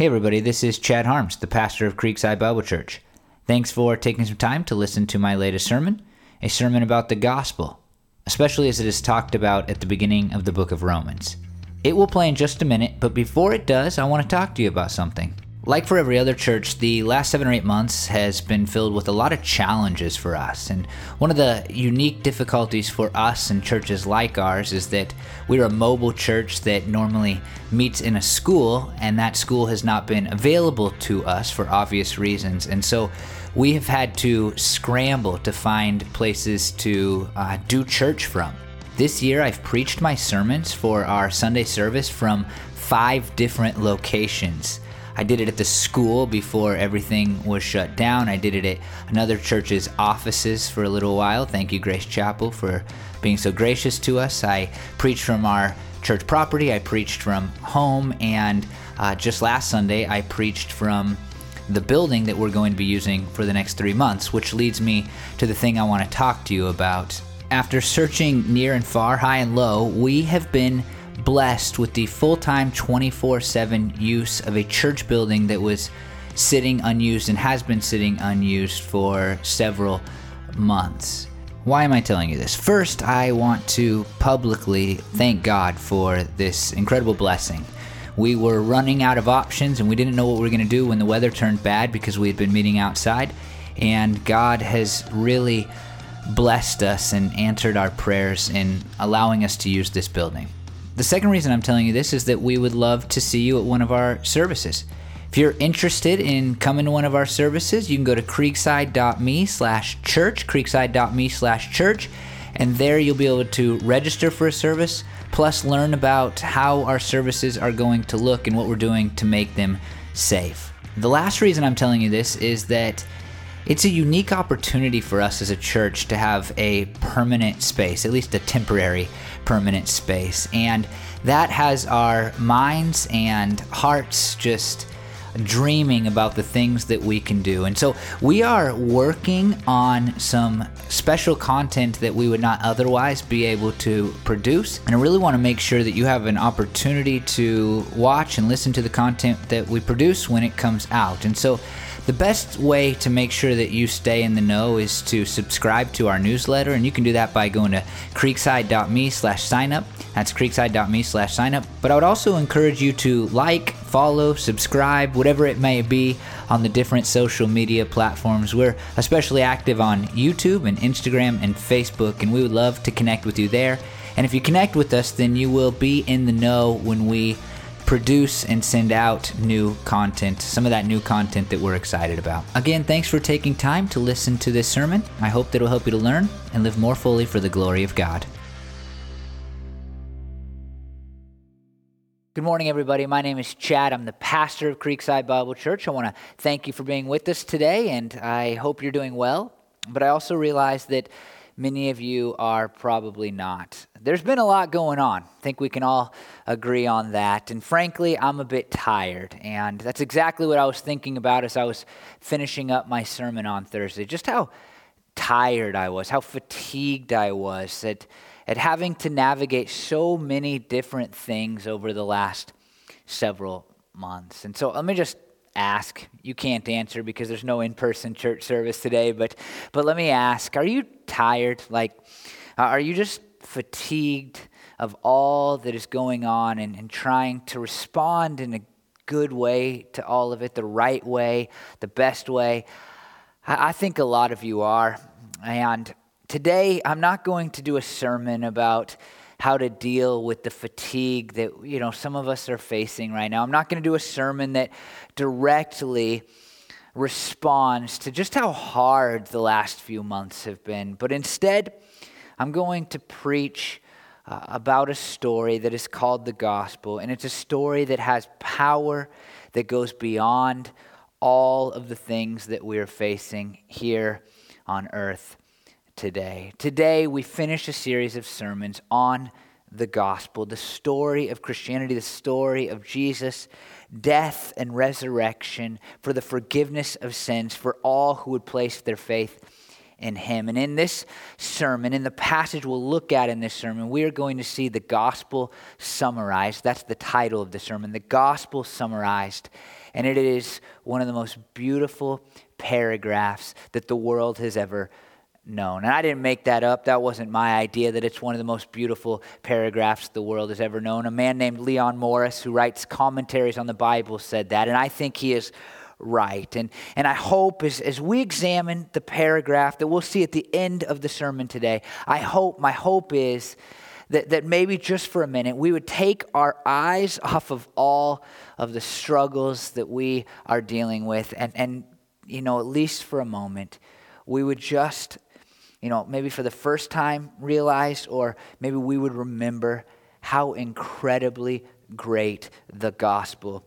Hey, everybody, this is Chad Harms, the pastor of Creekside Bible Church. Thanks for taking some time to listen to my latest sermon, a sermon about the gospel, especially as it is talked about at the beginning of the book of Romans. It will play in just a minute, but before it does, I want to talk to you about something. Like for every other church, the last seven or eight months has been filled with a lot of challenges for us. And one of the unique difficulties for us and churches like ours is that we're a mobile church that normally meets in a school, and that school has not been available to us for obvious reasons. And so we have had to scramble to find places to uh, do church from. This year, I've preached my sermons for our Sunday service from five different locations. I did it at the school before everything was shut down. I did it at another church's offices for a little while. Thank you, Grace Chapel, for being so gracious to us. I preached from our church property, I preached from home, and uh, just last Sunday, I preached from the building that we're going to be using for the next three months, which leads me to the thing I want to talk to you about. After searching near and far, high and low, we have been blessed with the full time 24 7 use of a church building that was sitting unused and has been sitting unused for several months. Why am I telling you this? First, I want to publicly thank God for this incredible blessing. We were running out of options and we didn't know what we were going to do when the weather turned bad because we had been meeting outside. And God has really blessed us and answered our prayers in allowing us to use this building. The second reason I'm telling you this is that we would love to see you at one of our services. If you're interested in coming to one of our services, you can go to creekside.me slash church, creekside.me slash church, and there you'll be able to register for a service, plus learn about how our services are going to look and what we're doing to make them safe. The last reason I'm telling you this is that it's a unique opportunity for us as a church to have a permanent space, at least a temporary permanent space. And that has our minds and hearts just dreaming about the things that we can do. And so we are working on some special content that we would not otherwise be able to produce. And I really want to make sure that you have an opportunity to watch and listen to the content that we produce when it comes out. And so the best way to make sure that you stay in the know is to subscribe to our newsletter, and you can do that by going to creekside.me slash sign up. That's creekside.me slash sign up. But I would also encourage you to like, follow, subscribe, whatever it may be on the different social media platforms. We're especially active on YouTube and Instagram and Facebook, and we would love to connect with you there. And if you connect with us, then you will be in the know when we produce and send out new content, some of that new content that we're excited about. Again, thanks for taking time to listen to this sermon. I hope that it'll help you to learn and live more fully for the glory of God. Good morning, everybody. My name is Chad. I'm the pastor of Creekside Bible Church. I want to thank you for being with us today, and I hope you're doing well. But I also realize that many of you are probably not. There's been a lot going on. I think we can all agree on that. And frankly, I'm a bit tired. And that's exactly what I was thinking about as I was finishing up my sermon on Thursday. Just how tired I was, how fatigued I was at, at having to navigate so many different things over the last several months. And so let me just ask. You can't answer because there's no in-person church service today, but but let me ask, are you tired? Like uh, are you just fatigued of all that is going on and, and trying to respond in a good way to all of it, the right way, the best way? I, I think a lot of you are. And today I'm not going to do a sermon about how to deal with the fatigue that you know some of us are facing right now. I'm not going to do a sermon that directly responds to just how hard the last few months have been, but instead I'm going to preach uh, about a story that is called the gospel, and it's a story that has power that goes beyond all of the things that we are facing here on earth today. Today, we finish a series of sermons on the gospel, the story of Christianity, the story of Jesus' death and resurrection for the forgiveness of sins for all who would place their faith in Him. And in this sermon, in the passage we'll look at in this sermon, we are going to see the gospel summarized. That's the title of the sermon, the gospel summarized. And it is one of the most beautiful paragraphs that the world has ever known. And I didn't make that up. That wasn't my idea that it's one of the most beautiful paragraphs the world has ever known. A man named Leon Morris, who writes commentaries on the Bible, said that. And I think he is right. And, and I hope as, as we examine the paragraph that we'll see at the end of the sermon today, I hope, my hope is that, that maybe just for a minute we would take our eyes off of all of the struggles that we are dealing with and, and you know, at least for a moment, we would just you know, maybe for the first time realize, or maybe we would remember how incredibly great the gospel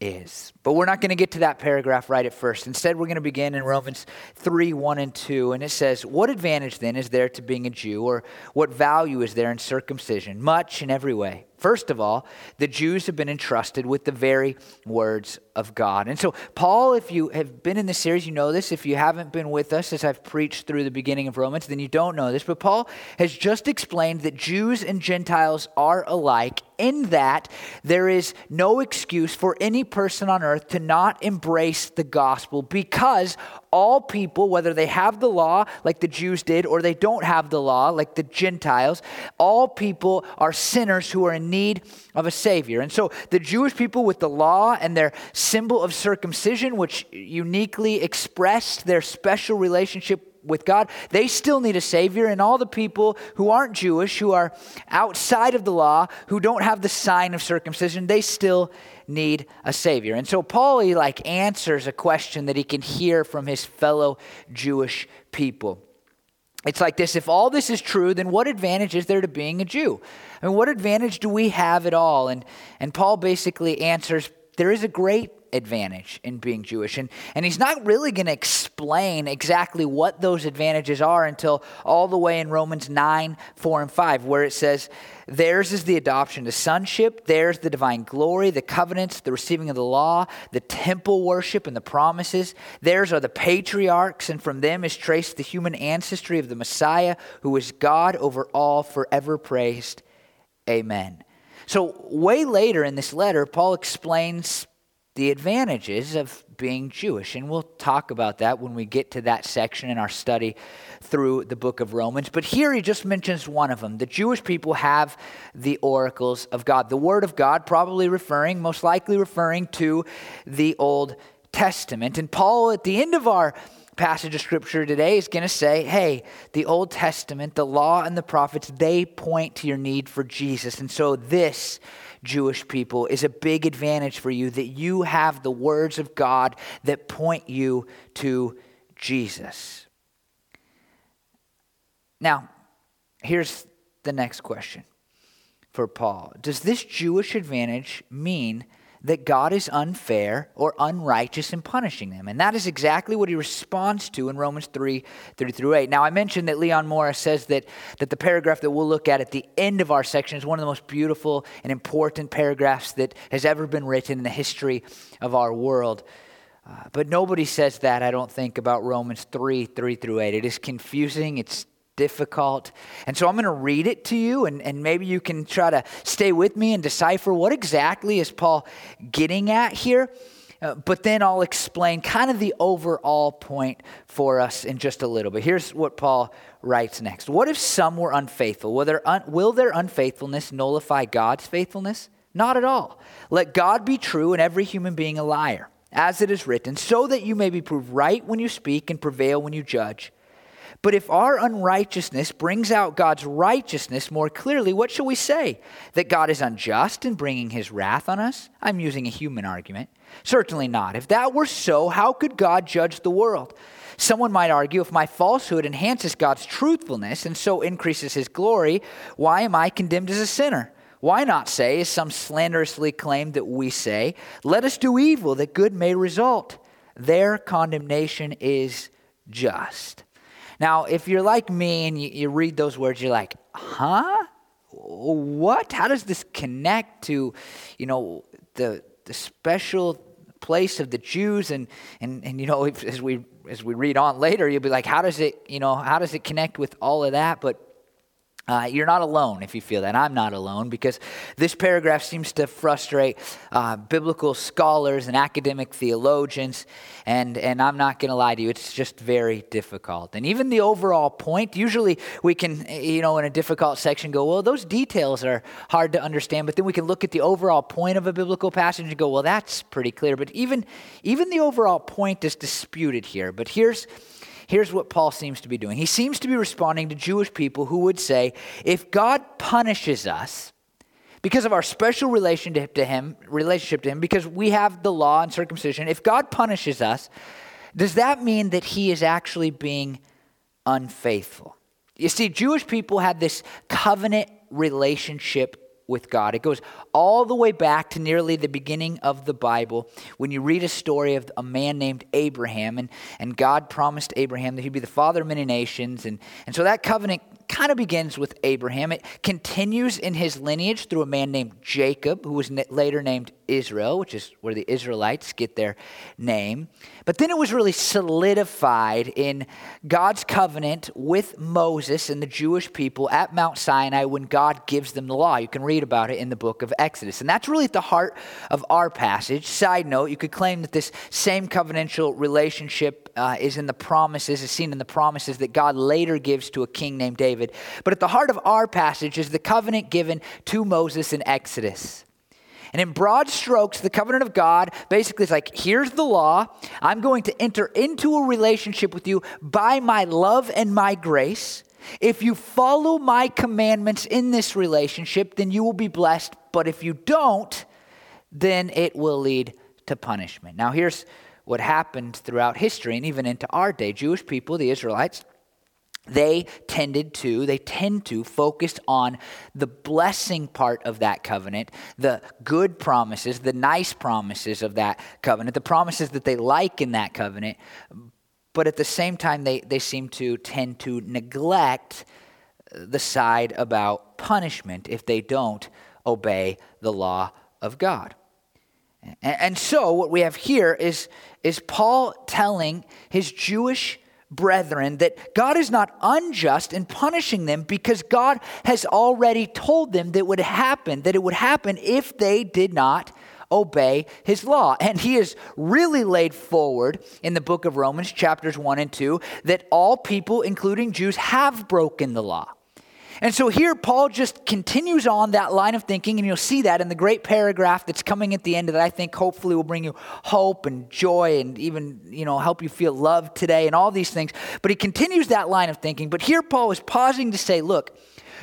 is. But we're not going to get to that paragraph right at first. Instead, we're going to begin in Romans 3 1 and 2. And it says, What advantage then is there to being a Jew, or what value is there in circumcision? Much in every way. First of all, the Jews have been entrusted with the very words of God. And so, Paul, if you have been in this series, you know this. If you haven't been with us as I've preached through the beginning of Romans, then you don't know this. But Paul has just explained that Jews and Gentiles are alike in that there is no excuse for any person on earth to not embrace the gospel because all people, whether they have the law like the Jews did or they don't have the law like the Gentiles, all people are sinners who are in need of a Savior. And so the Jewish people with the law and their symbol of circumcision, which uniquely expressed their special relationship with God, they still need a Savior. And all the people who aren't Jewish, who are outside of the law, who don't have the sign of circumcision, they still need a Savior. And so Paul, he like answers a question that he can hear from his fellow Jewish people. It's like this if all this is true, then what advantage is there to being a Jew? I mean, what advantage do we have at all? And, and Paul basically answers there is a great advantage in being Jewish. And, and he's not really going to explain exactly what those advantages are until all the way in Romans 9, 4, and 5, where it says, Theirs is the adoption to sonship, theirs the divine glory, the covenants, the receiving of the law, the temple worship, and the promises. Theirs are the patriarchs, and from them is traced the human ancestry of the Messiah, who is God over all, forever praised. Amen. So, way later in this letter, Paul explains the advantages of being Jewish. And we'll talk about that when we get to that section in our study through the book of Romans. But here he just mentions one of them. The Jewish people have the oracles of God. The Word of God, probably referring, most likely referring to the Old Testament. And Paul, at the end of our passage of scripture today is going to say, hey, the Old Testament, the law and the prophets, they point to your need for Jesus. And so this Jewish people is a big advantage for you that you have the words of God that point you to Jesus. Now, here's the next question for Paul Does this Jewish advantage mean that God is unfair or unrighteous in punishing them. And that is exactly what he responds to in Romans 3 3 through 8. Now, I mentioned that Leon Morris says that, that the paragraph that we'll look at at the end of our section is one of the most beautiful and important paragraphs that has ever been written in the history of our world. Uh, but nobody says that, I don't think, about Romans 3 3 through 8. It is confusing, it's difficult. And so I'm going to read it to you, and, and maybe you can try to stay with me and decipher what exactly is Paul getting at here. Uh, but then I'll explain kind of the overall point for us in just a little bit. Here's what Paul writes next What if some were unfaithful? Will their, un- will their unfaithfulness nullify God's faithfulness? Not at all. Let God be true and every human being a liar, as it is written, so that you may be proved right when you speak and prevail when you judge. But if our unrighteousness brings out God's righteousness more clearly, what shall we say? That God is unjust in bringing his wrath on us? I'm using a human argument. Certainly not. If that were so, how could God judge the world? Someone might argue if my falsehood enhances God's truthfulness and so increases his glory, why am I condemned as a sinner? Why not say, as some slanderously claim that we say, let us do evil that good may result? Their condemnation is just. Now, if you're like me and you, you read those words, you're like, huh? What? How does this connect to, you know, the, the special place of the Jews? And, and, and you know, if, as we as we read on later, you'll be like, how does it, you know, how does it connect with all of that? But uh, you're not alone if you feel that. I'm not alone because this paragraph seems to frustrate uh, biblical scholars and academic theologians. And, and I'm not going to lie to you, it's just very difficult. And even the overall point, usually we can, you know, in a difficult section go, well, those details are hard to understand. But then we can look at the overall point of a biblical passage and go, well, that's pretty clear. But even, even the overall point is disputed here. But here's here's what Paul seems to be doing. He seems to be responding to Jewish people who would say, if God punishes us, because of our special relationship to him, relationship to him, because we have the law and circumcision, if God punishes us, does that mean that he is actually being unfaithful? You see, Jewish people had this covenant relationship with God. It goes all the way back to nearly the beginning of the Bible when you read a story of a man named Abraham, and, and God promised Abraham that he'd be the father of many nations. And, and so that covenant kind of begins with Abraham. It continues in his lineage through a man named Jacob, who was later named Israel, which is where the Israelites get their name. But then it was really solidified in God's covenant with Moses and the Jewish people at Mount Sinai when God gives them the law. You can read about it in the book of Exodus. And that's really at the heart of our passage. Side note, you could claim that this same covenantal relationship uh, is in the promises, is seen in the promises that God later gives to a king named David. But at the heart of our passage is the covenant given to Moses in Exodus. And in broad strokes, the covenant of God basically is like here's the law. I'm going to enter into a relationship with you by my love and my grace. If you follow my commandments in this relationship, then you will be blessed. But if you don't, then it will lead to punishment. Now, here's what happened throughout history and even into our day. Jewish people, the Israelites, they tended to, they tend to focus on the blessing part of that covenant, the good promises, the nice promises of that covenant, the promises that they like in that covenant. But at the same time, they, they seem to tend to neglect the side about punishment if they don't obey the law of God. And, so, what we have here is, is Paul telling his Jewish brethren, that God is not unjust in punishing them because God has already told them that would happen, that it would happen if they did not obey his law. And he has really laid forward in the book of Romans, chapters 1 and 2, that all people, including Jews, have broken the law. And so here, Paul just continues on that line of thinking, and you'll see that in the great paragraph that's coming at the end that I think hopefully will bring you hope and joy and even, you know, help you feel loved today and all these things. But he continues that line of thinking. But here, Paul is pausing to say, look,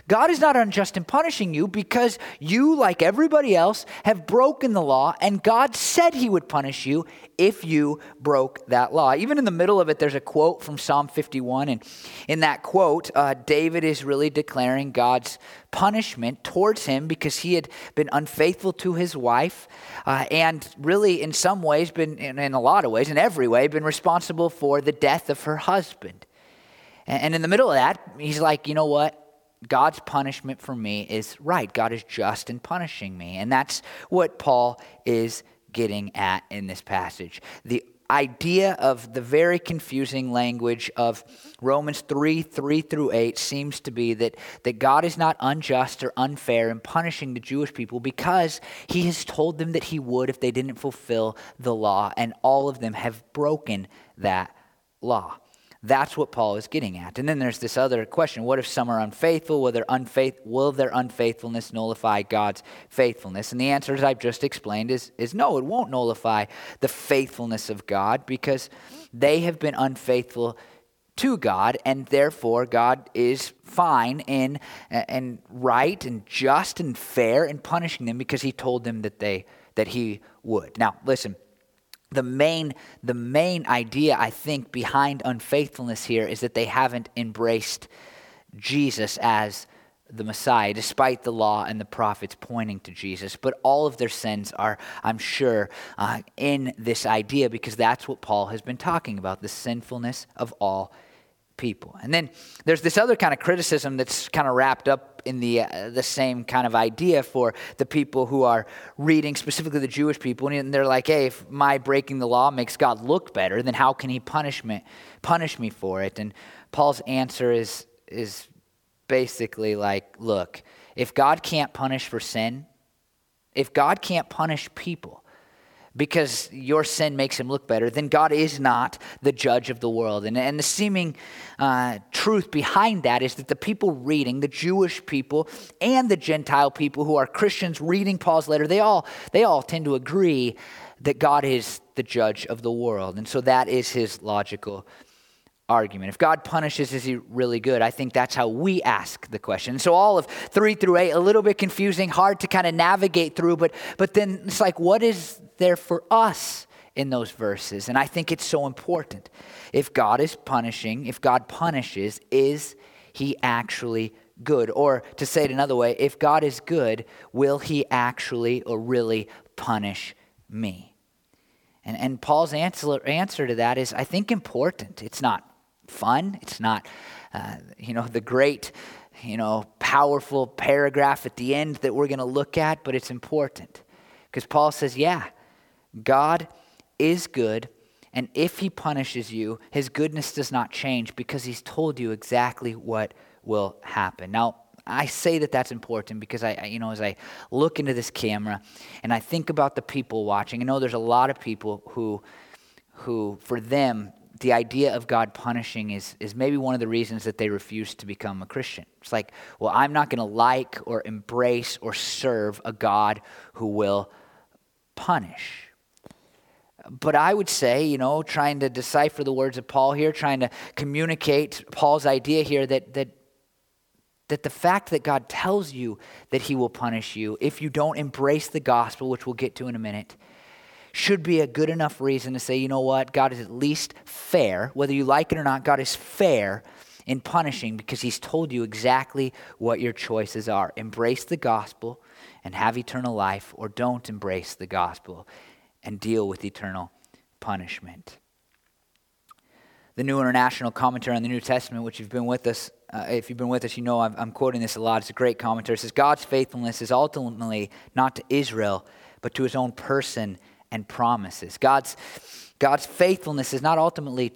God is not unjust in punishing you because you, like everybody else, have broken the law, and God said He would punish you if you broke that law. Even in the middle of it, there's a quote from Psalm 51, and in that quote, uh, David is really declaring God's punishment towards him because he had been unfaithful to his wife, uh, and really, in some ways, been in, in a lot of ways, in every way, been responsible for the death of her husband. And in the middle of that, he's like, you know what? God's punishment for me is right. God is just in punishing me. And that's what Paul is getting at in this passage. The idea of the very confusing language of Romans 3 3 through 8 seems to be that, that God is not unjust or unfair in punishing the Jewish people because he has told them that he would if they didn't fulfill the law, and all of them have broken that law. That's what Paul is getting at. And then there's this other question what if some are unfaithful? Will their, unfaith- will their unfaithfulness nullify God's faithfulness? And the answer, as I've just explained, is, is no, it won't nullify the faithfulness of God because they have been unfaithful to God, and therefore God is fine and, and right and just and fair in punishing them because He told them that they that He would. Now, listen the main the main idea I think behind unfaithfulness here is that they haven't embraced Jesus as the Messiah, despite the law and the prophets pointing to Jesus. But all of their sins are, I'm sure, uh, in this idea because that's what Paul has been talking about the sinfulness of all people. And then there's this other kind of criticism that's kind of wrapped up in the, uh, the same kind of idea for the people who are reading, specifically the Jewish people. And they're like, hey, if my breaking the law makes God look better, then how can he punish me, punish me for it? And Paul's answer is, is basically like, look, if God can't punish for sin, if God can't punish people, because your sin makes him look better, then God is not the judge of the world. And, and the seeming uh, truth behind that is that the people reading, the Jewish people and the Gentile people who are Christians reading Paul's letter, they all, they all tend to agree that God is the judge of the world. And so that is his logical argument. If God punishes, is he really good? I think that's how we ask the question. So all of three through eight, a little bit confusing, hard to kind of navigate through, but but then it's like, what is there for us in those verses? And I think it's so important. If God is punishing, if God punishes, is he actually good? Or to say it another way, if God is good, will he actually or really punish me? And, and Paul's answer, answer to that is, I think, important. It's not fun. It's not, uh, you know, the great, you know, powerful paragraph at the end that we're going to look at, but it's important. Because Paul says, yeah, God is good, and if he punishes you, his goodness does not change because he's told you exactly what will happen. Now, I say that that's important because I, you know, as I look into this camera and I think about the people watching, I know there's a lot of people who, who for them, the idea of God punishing is, is maybe one of the reasons that they refuse to become a Christian. It's like, well, I'm not going to like or embrace or serve a God who will punish. But I would say, you know, trying to decipher the words of Paul here, trying to communicate Paul's idea here that, that, that the fact that God tells you that he will punish you if you don't embrace the gospel, which we'll get to in a minute, should be a good enough reason to say, you know what, God is at least fair. Whether you like it or not, God is fair in punishing because he's told you exactly what your choices are. Embrace the gospel and have eternal life, or don't embrace the gospel and deal with eternal punishment. The New International Commentary on the New Testament, which you've been with us, uh, if you've been with us, you know I'm, I'm quoting this a lot. It's a great commentary. It says, God's faithfulness is ultimately not to Israel, but to his own person and promises. God's, God's faithfulness is not ultimately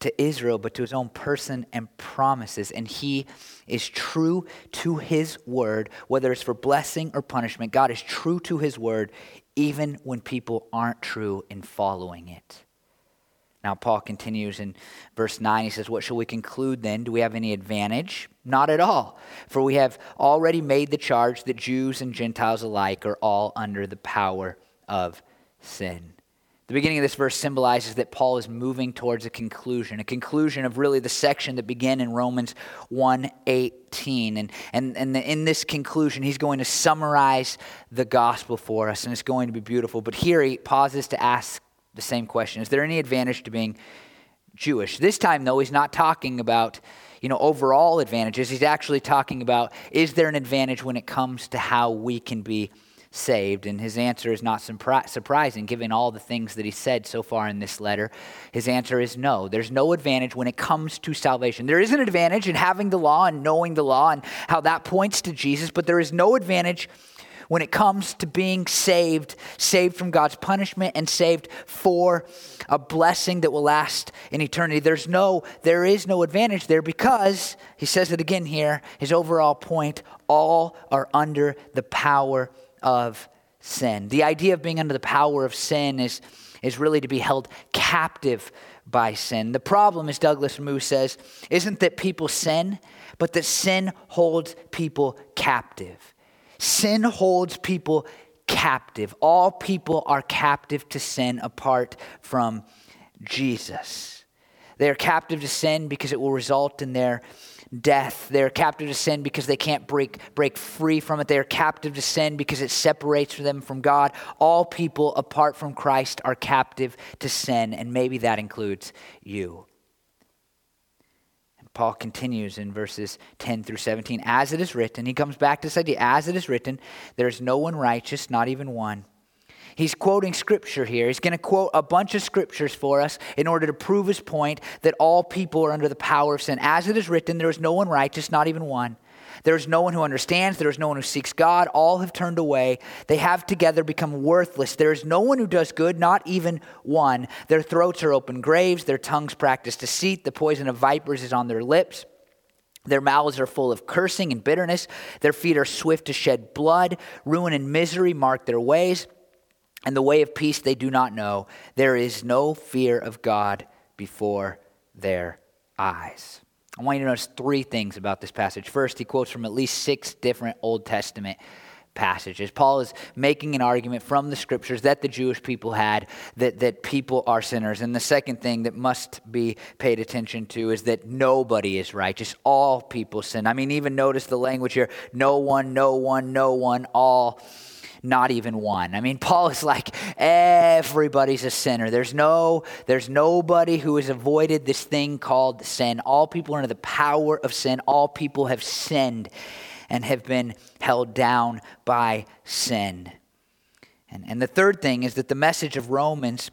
to Israel, but to his own person and promises. And he is true to his word, whether it's for blessing or punishment. God is true to his word, even when people aren't true in following it. Now, Paul continues in verse 9. He says, What shall we conclude then? Do we have any advantage? Not at all. For we have already made the charge that Jews and Gentiles alike are all under the power of sin. The beginning of this verse symbolizes that Paul is moving towards a conclusion, a conclusion of really the section that began in Romans 1:18. And, and, and in this conclusion, he's going to summarize the gospel for us, and it's going to be beautiful. But here he pauses to ask the same question Is there any advantage to being Jewish? This time, though, he's not talking about you know, overall advantages. He's actually talking about is there an advantage when it comes to how we can be saved? And his answer is not surprising, given all the things that he said so far in this letter. His answer is no. There's no advantage when it comes to salvation. There is an advantage in having the law and knowing the law and how that points to Jesus, but there is no advantage when it comes to being saved, saved from God's punishment and saved for a blessing that will last in eternity. There's no, there is no advantage there because, he says it again here, his overall point, all are under the power of sin. The idea of being under the power of sin is, is really to be held captive by sin. The problem, as Douglas Moo says, isn't that people sin, but that sin holds people captive. Sin holds people captive. All people are captive to sin apart from Jesus. They are captive to sin because it will result in their death. They're captive to sin because they can't break, break free from it. They are captive to sin because it separates them from God. All people apart from Christ are captive to sin, and maybe that includes you. And Paul continues in verses 10 through 17. As it is written, he comes back to this idea as it is written, there is no one righteous, not even one. He's quoting scripture here. He's going to quote a bunch of scriptures for us in order to prove his point that all people are under the power of sin. As it is written, there is no one righteous, not even one. There is no one who understands. There is no one who seeks God. All have turned away. They have together become worthless. There is no one who does good, not even one. Their throats are open graves. Their tongues practice deceit. The poison of vipers is on their lips. Their mouths are full of cursing and bitterness. Their feet are swift to shed blood. Ruin and misery mark their ways. And the way of peace they do not know. There is no fear of God before their eyes. I want you to notice three things about this passage. First, he quotes from at least six different Old Testament passages. Paul is making an argument from the scriptures that the Jewish people had that, that people are sinners. And the second thing that must be paid attention to is that nobody is righteous. All people sin. I mean, even notice the language here no one, no one, no one, all not even one. I mean, Paul is like, everybody's a sinner. There's no, there's nobody who has avoided this thing called sin. All people are under the power of sin. All people have sinned and have been held down by sin. And, and the third thing is that the message of Romans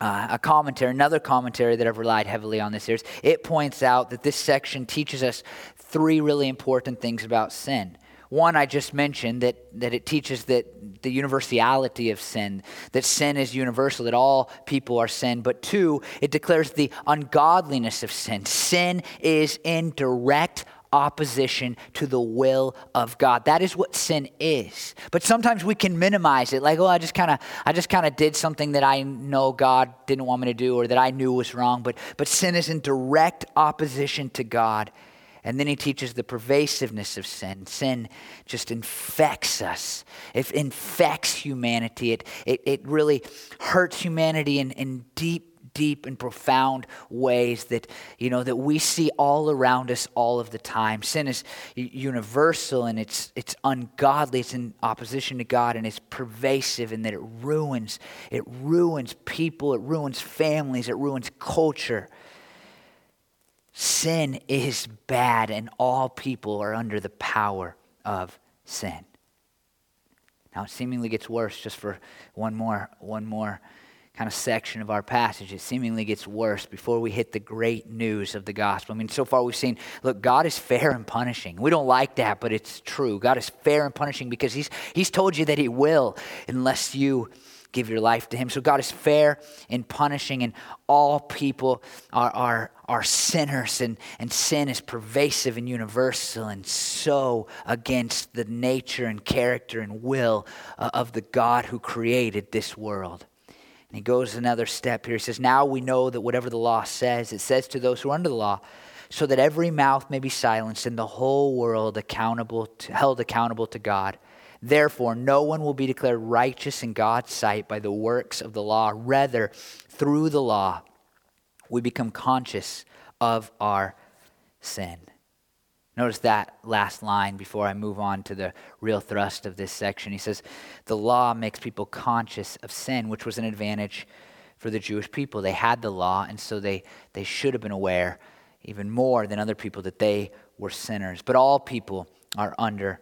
uh, a commentary, another commentary that I've relied heavily on this series, it points out that this section teaches us three really important things about sin. One, I just mentioned that, that it teaches that the universality of sin, that sin is universal, that all people are sin. But two, it declares the ungodliness of sin. Sin is in direct opposition to the will of God. That is what sin is. But sometimes we can minimize it like, oh, I just kind of I just kind of did something that I know God didn't want me to do or that I knew was wrong, but but sin is in direct opposition to God. And then he teaches the pervasiveness of sin. Sin just infects us, it infects humanity. It, it, it really hurts humanity in, in deep deep and profound ways that you know that we see all around us all of the time. Sin is universal and it's it's ungodly. It's in opposition to god and it's pervasive in that it ruins it ruins people. It ruins families. It ruins culture Sin is bad, and all people are under the power of sin. Now it seemingly gets worse just for one more, one more kind of section of our passage. It seemingly gets worse before we hit the great news of the gospel. I mean, so far we've seen, look, God is fair and punishing. We don't like that, but it's true. God is fair and punishing because He's He's told you that He will unless you give your life to Him. So God is fair in punishing, and all people are, are, are sinners, and, and sin is pervasive and universal and so against the nature and character and will uh, of the God who created this world. And he goes another step here. He says, Now we know that whatever the law says, it says to those who are under the law, so that every mouth may be silenced and the whole world accountable to, held accountable to God. Therefore, no one will be declared righteous in God's sight by the works of the law. Rather, through the law, we become conscious of our sin. Notice that last line before I move on to the real thrust of this section. He says, The law makes people conscious of sin, which was an advantage for the Jewish people. They had the law, and so they, they should have been aware, even more than other people, that they were sinners. But all people are under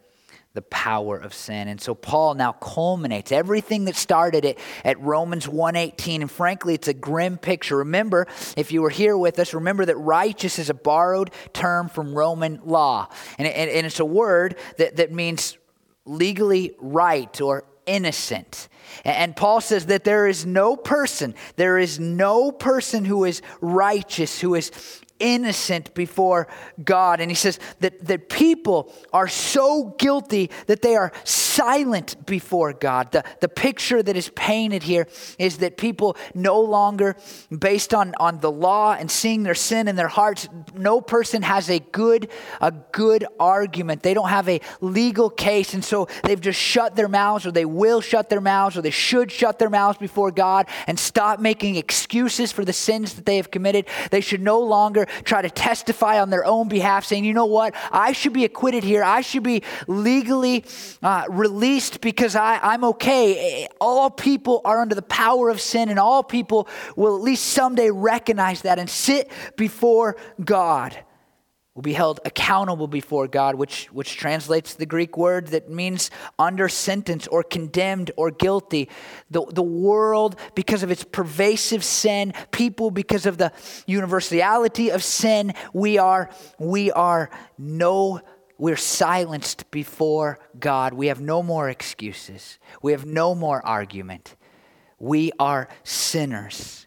the power of sin. And so Paul now culminates everything that started it at Romans 1:18 and frankly it's a grim picture. Remember, if you were here with us, remember that righteous is a borrowed term from Roman law. And, and, and it's a word that, that means legally right or innocent. And Paul says that there is no person, there is no person who is righteous, who is innocent before God. And he says that, that people are so guilty that they are silent before God. The, the picture that is painted here is that people no longer, based on, on the law and seeing their sin in their hearts, no person has a good, a good argument. They don't have a legal case. And so they've just shut their mouths, or they will shut their mouths, or they should shut their mouths before God and stop making excuses for the sins that they have committed. They should no longer try to testify on their own behalf, saying, you know what, I should be acquitted here. I should be legally uh, released because I, I'm okay. All people are under the power of sin, and all people will at least someday recognize that and sit before God. Will be held accountable before God, which, which translates the Greek word that means under sentence or condemned or guilty. The, the world, because of its pervasive sin, people, because of the universality of sin, we are, we are no, we're silenced before God. We have no more excuses. We have no more argument. We are sinners.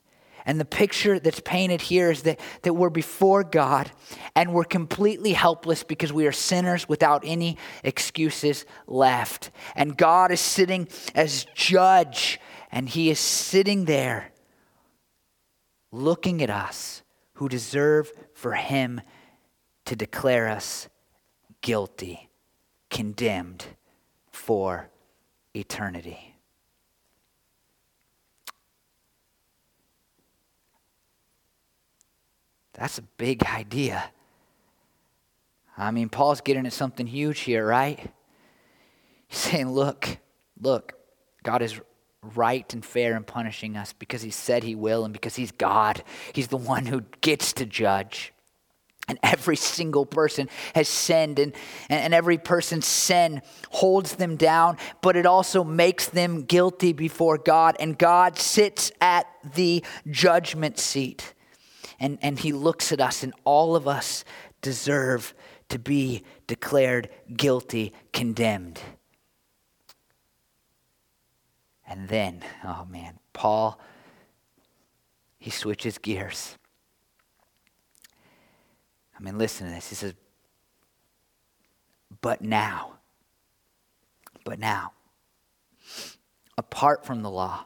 And the picture that's painted here is that, that we're before God and we're completely helpless because we are sinners without any excuses left. And God is sitting as judge, and He is sitting there looking at us who deserve for Him to declare us guilty, condemned for eternity. That's a big idea. I mean, Paul's getting at something huge here, right? He's saying, look, look, God is right and fair in punishing us because he said he will and because he's God. He's the one who gets to judge. And every single person has sinned, and, and every person's sin holds them down, but it also makes them guilty before God. And God sits at the judgment seat and, and he looks at us, and all of us deserve to be declared guilty, condemned. And then, oh man, Paul, he switches gears. I mean, listen to this. He says, But now, but now, apart from the law,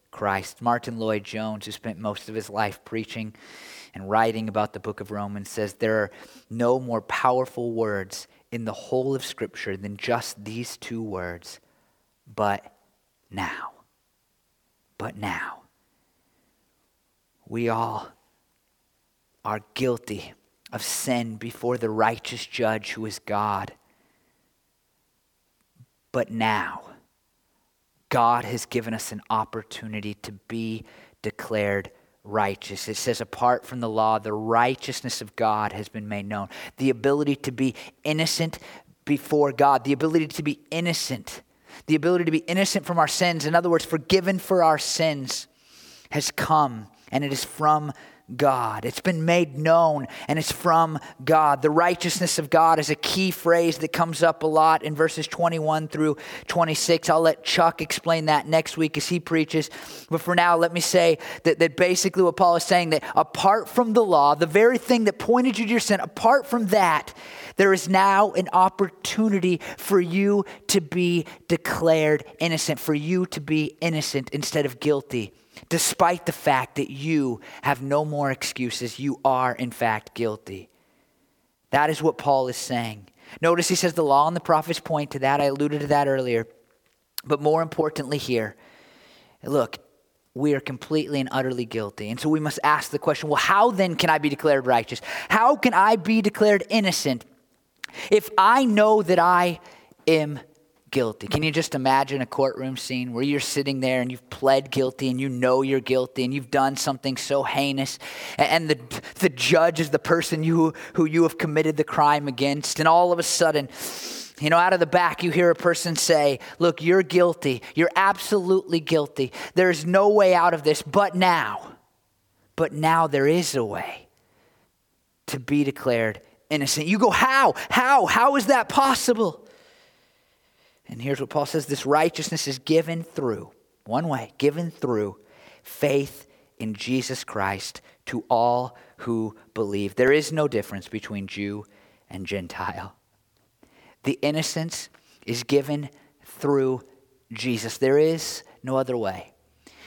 Christ. Martyn Lloyd-Jones, who spent most of his life preaching and writing about the book of Romans says there are no more powerful words in the whole of Scripture than just these two words, but now. But now. We all are guilty of sin before the righteous judge who is God. But now, God has given us an opportunity to be declared righteous. It says, apart from the law, the righteousness of God has been made known. The ability to be innocent before God, the ability to be innocent, the ability to be innocent from our sins, in other words, forgiven for our sins, has come, and it is from God. It's been made known and it's from God. The righteousness of God is a key phrase that comes up a lot in verses 21 through 26. I'll let Chuck explain that next week as he preaches. But for now, let me say that, that basically what Paul is saying that apart from the law, the very thing that pointed you to your sin, apart from that, there is now an opportunity for you to be declared innocent, for you to be innocent instead of guilty despite the fact that you have no more excuses. You are, in fact, guilty. That is what Paul is saying. Notice he says the law and the prophets point to that. I alluded to that earlier. But more importantly, here, look, we are completely and utterly guilty. And so we must ask the question well, how then can I be declared righteous? How can I be declared innocent if I know that I am guilty. Can you just imagine a courtroom scene where you're sitting there and you've pled guilty and you know you're guilty and you've done something so heinous and the, the judge is the person you, who you have committed the crime against and all of a sudden, you know, out of the back, you hear a person say, Look, you're guilty. You're absolutely guilty. There's no way out of this but now. But now there is a way to be declared innocent. You go, How? How? How is that possible? And here's what Paul says this righteousness is given through, one way, given through faith in Jesus Christ to all who believe. There is no difference between Jew and Gentile. The innocence is given through Jesus. There is no other way.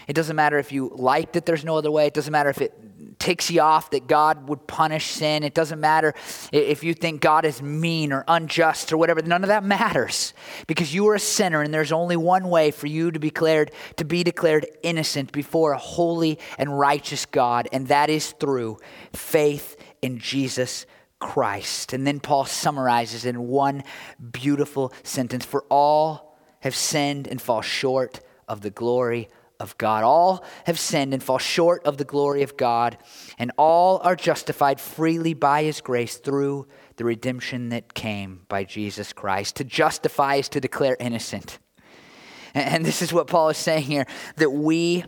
It doesn't matter if you like that there's no other way. It doesn't matter if it ticks you off that God would punish sin. It doesn't matter if you think God is mean or unjust or whatever. None of that matters because you are a sinner and there's only one way for you to be declared to be declared innocent before a holy and righteous God, and that is through faith in Jesus Christ. And then Paul summarizes in one beautiful sentence, for all have sinned and fall short of the glory of God. All have sinned and fall short of the glory of God, and all are justified freely by his grace through the redemption that came by Jesus Christ. To justify is to declare innocent. And this is what Paul is saying here that we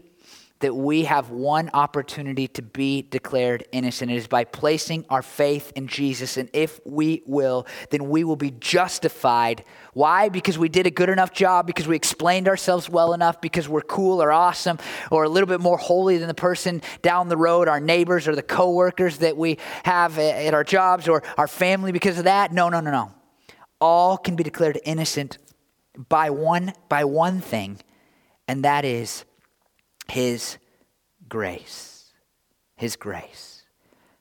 that we have one opportunity to be declared innocent. It is by placing our faith in Jesus. And if we will, then we will be justified. Why? Because we did a good enough job, because we explained ourselves well enough, because we're cool or awesome or a little bit more holy than the person down the road, our neighbors or the coworkers that we have at our jobs or our family because of that. No, no, no, no. All can be declared innocent by one by one thing, and that is his grace. His grace.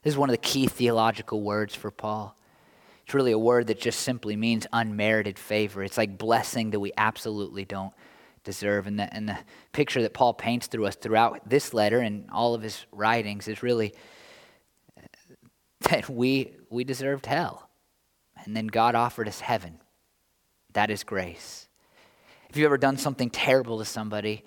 This is one of the key theological words for Paul. It's really a word that just simply means unmerited favor. It's like blessing that we absolutely don't deserve. And the, and the picture that Paul paints through us throughout this letter and all of his writings is really that we, we deserved hell. And then God offered us heaven. That is grace. If you've ever done something terrible to somebody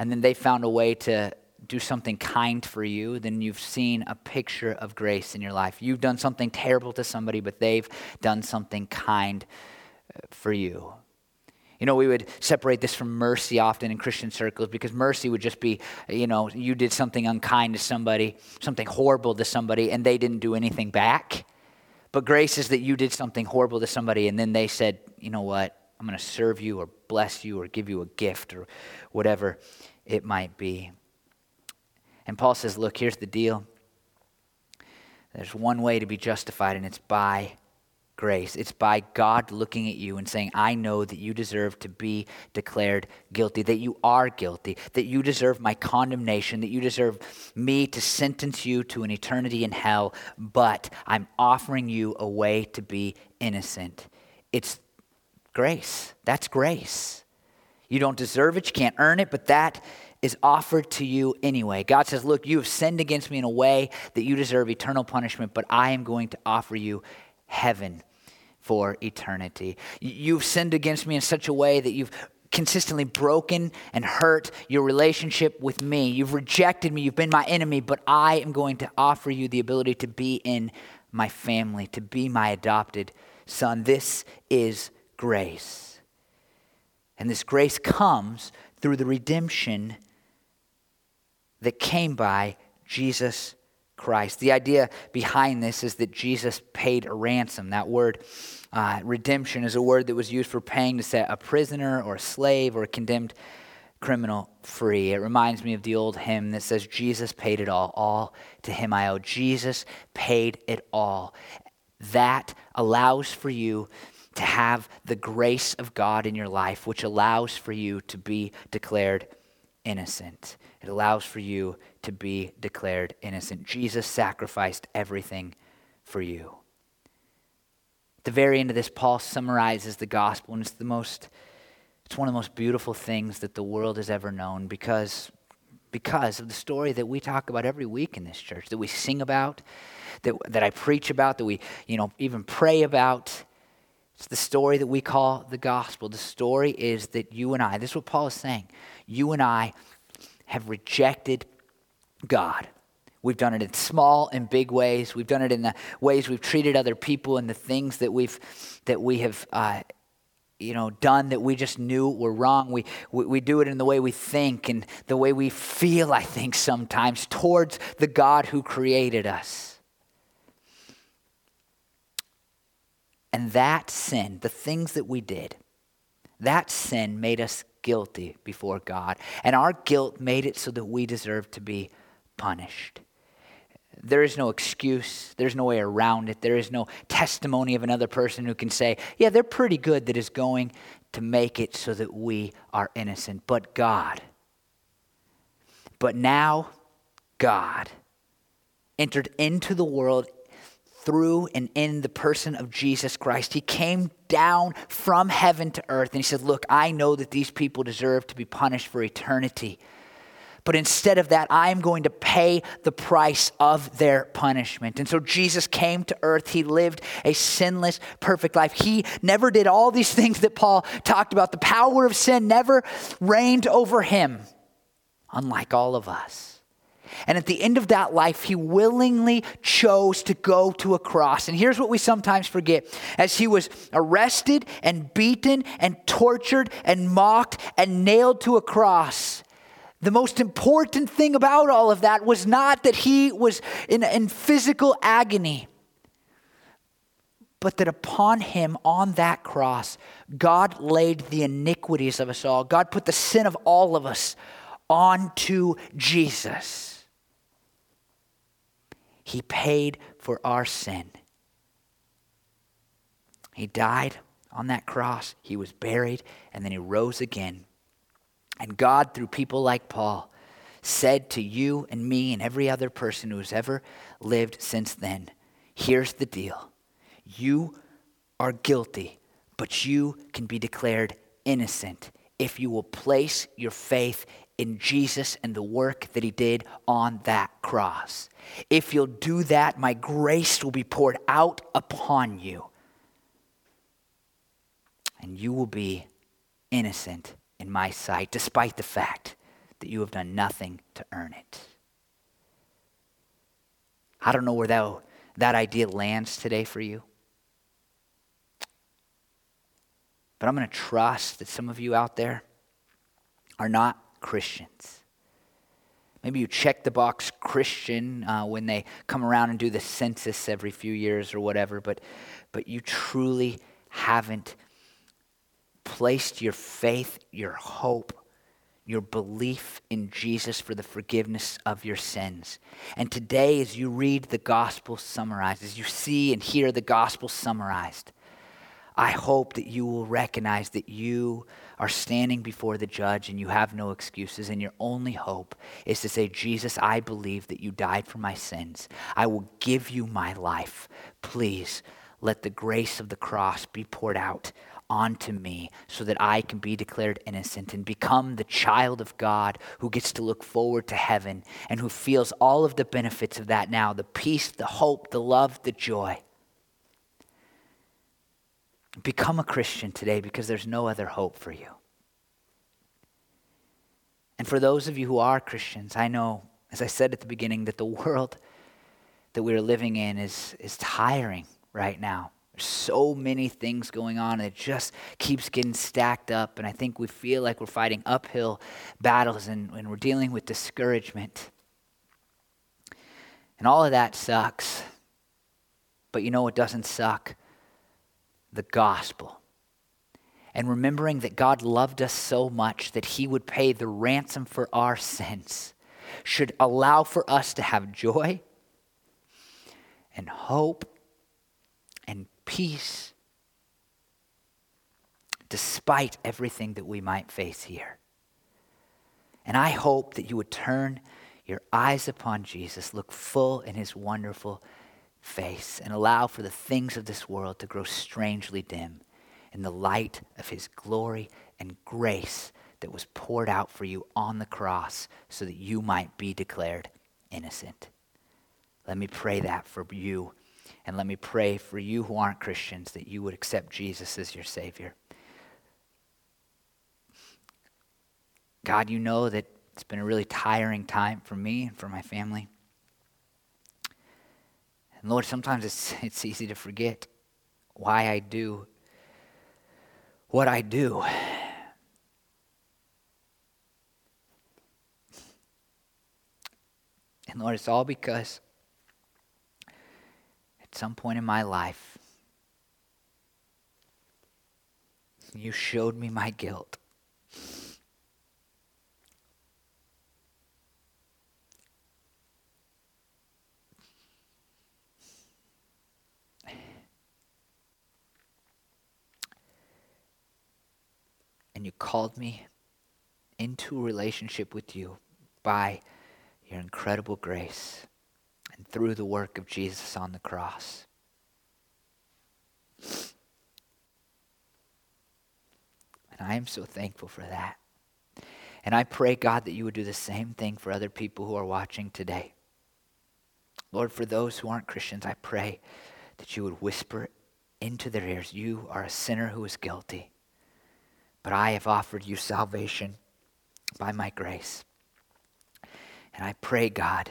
and then they found a way to do something kind for you, then you've seen a picture of grace in your life. You've done something terrible to somebody, but they've done something kind uh, for you. You know, we would separate this from mercy often in Christian circles because mercy would just be, you know, you did something unkind to somebody, something horrible to somebody, and they didn't do anything back. But grace is that you did something horrible to somebody, and then they said, you know what, I'm going to serve you or bless you or give you a gift or whatever it might be. And Paul says, Look, here's the deal. There's one way to be justified, and it's by grace. It's by God looking at you and saying, I know that you deserve to be declared guilty, that you are guilty, that you deserve my condemnation, that you deserve me to sentence you to an eternity in hell, but I'm offering you a way to be innocent. It's grace. That's grace. You don't deserve it, you can't earn it, but that is offered to you anyway. God says, Look, you have sinned against me in a way that you deserve eternal punishment, but I am going to offer you heaven for eternity. You've sinned against me in such a way that you've consistently broken and hurt your relationship with me. You've rejected me, you've been my enemy, but I am going to offer you the ability to be in my family, to be my adopted son. This is grace. And this grace comes through the redemption that came by Jesus Christ. The idea behind this is that Jesus paid a ransom. That word, uh, redemption, is a word that was used for paying to set a prisoner or a slave or a condemned criminal free. It reminds me of the old hymn that says, Jesus paid it all. All to him I owe. Jesus paid it all. That allows for you to have the grace of God in your life, which allows for you to be declared innocent. It allows for you to be declared innocent. Jesus sacrificed everything for you. At the very end of this, Paul summarizes the gospel, and it's the most, it's one of the most beautiful things that the world has ever known because, because of the story that we talk about every week in this church, that we sing about, that, that I preach about, that we, you know, even pray about. It's the story that we call the gospel. The story is that you and I, this is what Paul is saying, you and I have rejected God. We've done it in small and big ways. We've done it in the ways we've treated other people and the things that we've that we have uh, you know done that we just knew were wrong. We, we we do it in the way we think and the way we feel. I think sometimes towards the God who created us. And that sin, the things that we did, that sin made us guilty before God. And our guilt made it so that we deserve to be punished. There is no excuse. There's no way around it. There is no testimony of another person who can say, yeah, they're pretty good that is going to make it so that we are innocent. But God. But now, God entered into the world through and in the person of Jesus Christ. He came down from heaven to earth and he said, Look, I know that these people deserve to be punished for eternity. But instead of that, I am going to pay the price of their punishment. And so Jesus came to earth. He lived a sinless, perfect life. He never did all these things that Paul talked about. The power of sin never reigned over him, unlike all of us. And at the end of that life, he willingly chose to go to a cross. And here's what we sometimes forget as he was arrested and beaten and tortured and mocked and nailed to a cross. The most important thing about all of that was not that he was in, in physical agony, but that upon him on that cross, God laid the iniquities of us all. God put the sin of all of us onto Jesus. He paid for our sin. He died on that cross, he was buried, and then he rose again. And God, through people like Paul, said to you and me and every other person who has ever lived since then here's the deal. You are guilty, but you can be declared innocent if you will place your faith in Jesus and the work that he did on that cross. If you'll do that, my grace will be poured out upon you. And you will be innocent in my sight, despite the fact that you have done nothing to earn it. I don't know where that, that idea lands today for you. But I'm going to trust that some of you out there are not Christians. Maybe you check the box Christian uh, when they come around and do the census every few years or whatever, but, but you truly haven't placed your faith, your hope, your belief in Jesus for the forgiveness of your sins. And today, as you read the gospel summarized, as you see and hear the gospel summarized, I hope that you will recognize that you are standing before the judge and you have no excuses, and your only hope is to say, Jesus, I believe that you died for my sins. I will give you my life. Please let the grace of the cross be poured out onto me so that I can be declared innocent and become the child of God who gets to look forward to heaven and who feels all of the benefits of that now the peace, the hope, the love, the joy. Become a Christian today because there's no other hope for you. And for those of you who are Christians, I know, as I said at the beginning, that the world that we're living in is, is tiring right now. There's so many things going on, and it just keeps getting stacked up. And I think we feel like we're fighting uphill battles and, and we're dealing with discouragement. And all of that sucks. But you know what doesn't suck? The gospel. And remembering that God loved us so much that he would pay the ransom for our sins should allow for us to have joy and hope and peace despite everything that we might face here. And I hope that you would turn your eyes upon Jesus, look full in his wonderful face and allow for the things of this world to grow strangely dim in the light of his glory and grace that was poured out for you on the cross so that you might be declared innocent. Let me pray that for you. And let me pray for you who aren't Christians that you would accept Jesus as your Savior. God, you know that it's been a really tiring time for me and for my family. And Lord, sometimes it's, it's easy to forget why I do what I do. And Lord, it's all because at some point in my life, you showed me my guilt. And you called me into a relationship with you by your incredible grace. and through the work of Jesus on the cross. And I am so thankful for that. And I pray, God, that you would do the same thing for other people who are watching today. Lord, for those who aren't Christians, I pray that you would whisper into their ears, You are a sinner who is guilty, but I have offered you salvation by my grace. And I pray, God,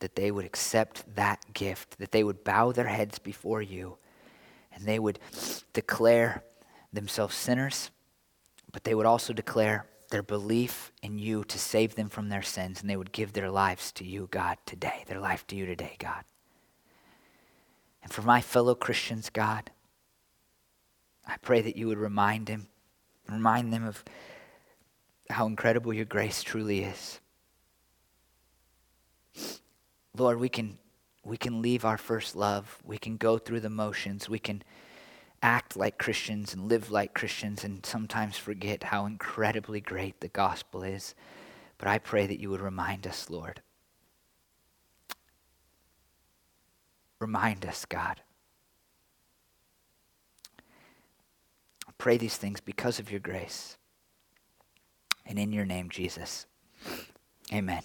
that they would accept that gift, that they would bow their heads before you, and they would declare themselves sinners, but they would also declare their belief in you to save them from their sins, and they would give their lives to you, God, today, their life to you today, God. And for my fellow Christians, God, I pray that you would remind them, remind them of how incredible your grace truly is. Lord, we can we can leave our first love. We can go through the motions. We can act like Christians and live like Christians and sometimes forget how incredibly great the gospel is. But I pray that you would remind us, Lord. Remind us, God. Pray these things because of your grace. And in your name, Jesus. Amen.